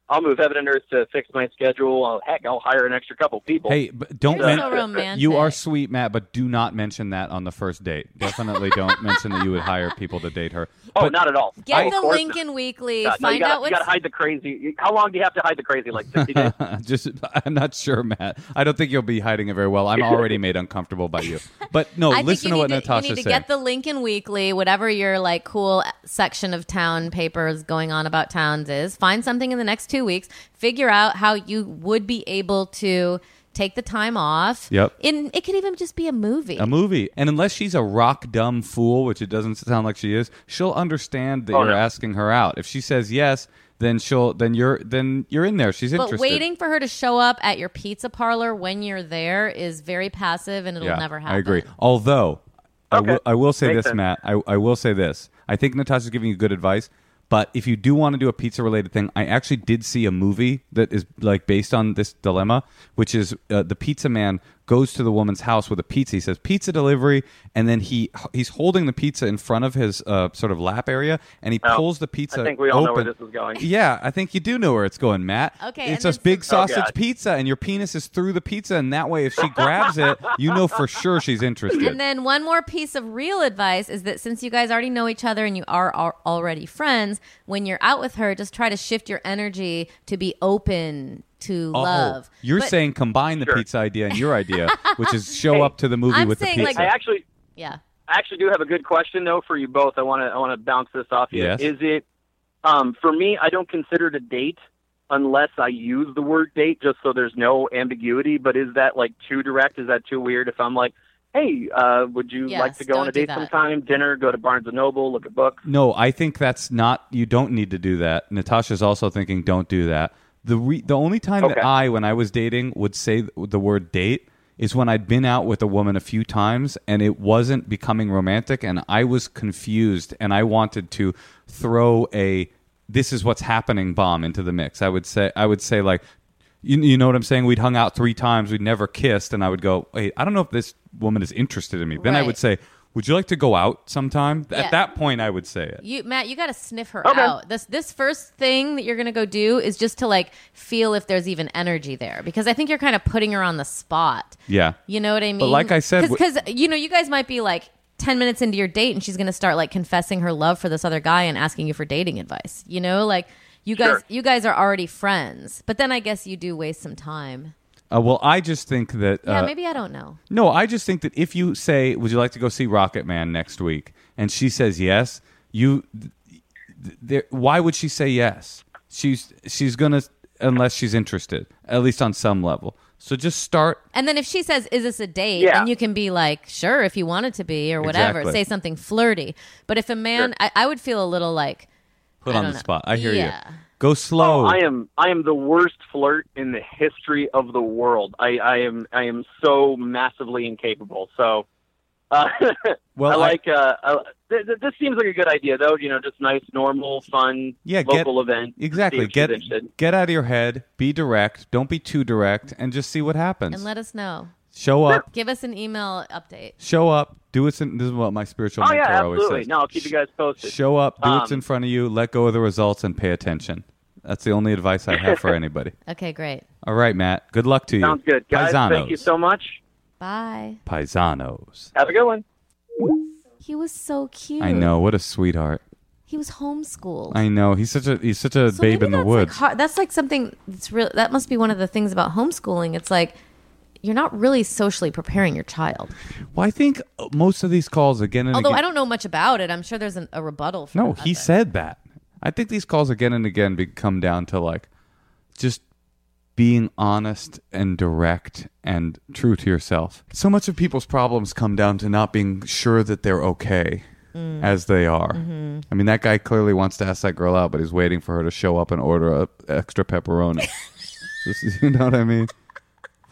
I'll move heaven and earth to fix my schedule. I'll, heck, I'll hire an extra couple people. Hey, but don't. You're men- so romantic. you are sweet, Matt, but do not mention that on the first date. Definitely don't mention that you would hire people to date her. oh, but- not at all. Get of the course Lincoln Weekly. not. No, you find gotta, out you what's gotta hide the crazy. How long do you have to hide the crazy? Like 60 days? Just, I'm not sure, Matt. I don't think you'll be hiding it very well. I'm already made uncomfortable by you. But no, I listen to what need to, Natasha you need to said. get the Lincoln Weekly, whatever your like cool section of town papers going on about towns is. Find something in the next two weeks. Figure out how you would be able to take the time off. Yep. In it could even just be a movie. a movie. And unless she's a rock dumb fool, which it doesn't sound like she is, she'll understand that Oh, you're no. asking her out. If she says yes, then she'll then you're then you're in there. She's but interested. waiting for her to show up at your pizza parlor when you're there is very passive and it'll yeah, never happen. I agree. Although I will I will say Makes this, sense. Matt. I, I will say this. I think Natasha's giving you good advice. But if you do want to do a pizza related thing, I actually did see a movie that is like based on this dilemma, which is uh, the pizza man goes to the woman's house with a pizza. He says pizza delivery, and then he he's holding the pizza in front of his uh, sort of lap area, and he Oh, pulls the pizza. I think we all know where open. this is going. Yeah, I think you do know where it's going, Matt. Okay, it's and a big some- Oh, sausage God. pizza, and your penis is through the pizza, and that way, if she grabs it, you know for sure she's interested. And then one more piece of real advice is that since you guys already know each other and you are al- already friends, when you're out with her, just try to shift your energy to be open to Oh, love. You're But- saying combine the Sure. pizza idea and your idea, which is show Hey, up to the movie I'm with the saying, pizza. like- I actually yeah. I actually do have a good question though for you both. I want to I want to bounce this off you. Yes. Is it um, for me? I don't consider it a date unless I use the word date, just so there's no ambiguity. But is that like too direct? Is that too weird? If I'm like, hey, uh, would you Yes, like to go on a date sometime? Dinner, go to Barnes and Noble, look at books. No, I think that's not. You don't need to do that. Natasha's also thinking, don't do that. The re, the only time Okay. that I, when I was dating, would say the word date is when I'd been out with a woman a few times and it wasn't becoming romantic, and I was confused, and I wanted to throw a "this is what's happening" bomb into the mix. I would say, I would say like. You, you know what I'm saying? We'd hung out three times. We'd never kissed, and I would go, "Wait, I don't know if this woman is interested in me." Then I would say, "Would you like to go out sometime?" Yeah. At that point, I would say it. You Matt, you got to sniff her Okay. out. This this first thing that you're going to go do is just to like feel if there's even energy there because I think you're kind of putting her on the spot. Yeah. You know what I mean? But like I said, because you know you guys might be like 10 minutes into your date and she's going to start like confessing her love for this other guy and asking you for dating advice. You know, like you guys Sure. you guys are already friends. But then I guess you do waste some time. Uh, well, I just think that. Yeah, uh, maybe I don't know. No, I just think that if you say, "Would you like to go see Rocket Man next week?" and she says yes, you. Th- th- there, why would she say yes? She's she's gonna unless she's interested, at least on some level. So just start. And then if she says, "Is this a date?" Yeah. and you can be like, "Sure, if you want it to be, or whatever." Exactly. Say something flirty. But if a man, I, I would feel a little like Put on the know. spot. I hear Yeah. you. Go slow. Oh, I am I am the worst flirt in the history of the world. I, I am I am so massively incapable. So uh, Well, I I- like uh, uh th- th- this seems like a good idea though, you know, just nice, normal, fun Yeah, get- local event. Exactly. Get get out of your head. Be direct. Don't be too direct, and just see what happens. and let us know. Show up. Give us an email update. Show up. Do what's in. This is what my spiritual Oh mentor yeah, always absolutely. says. No, I'll keep you guys posted. Show up, do what's Um, in front of you, let go of the results, and pay attention. That's the only advice I have for anybody. Okay, great. All right, Matt. Good luck to you. Sounds good. Guys, Paisanos. thank you so much. Bye. Paisanos. Have a good one. He was so cute. I know. What a sweetheart. He was homeschooled. I know. He's such a he's such a So babe maybe in the that's woods. Like hard, that's like something that's real. That must be one of the things about homeschooling. It's like you're not really socially preparing your child. well, I think most of these calls again and Although again. I don't know much about it, I'm sure there's an, a rebuttal. For no, that, he but- said that. I think these calls again and again come down to like just being honest and direct and true to yourself. So much of people's problems come down to not being sure that they're okay Mm. as they are. Mm-hmm. I mean, that guy clearly wants to ask that girl out, but he's waiting for her to show up and order a extra pepperoni. You know what I mean?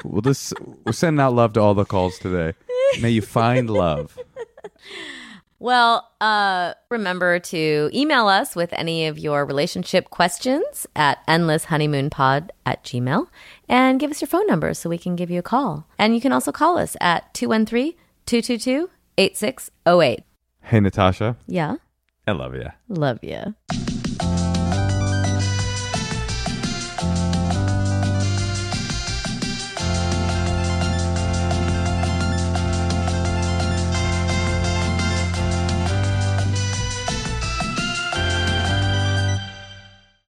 We'll just we're sending out love to all the calls today. May you find love. Well, uh, remember to email us with any of your relationship questions at endlesshoneymoonpod at gmail and give us your phone number so we can give you a call. And you can also call us at 213 222 8608. Hey, Natasha. Yeah, I love you. love you.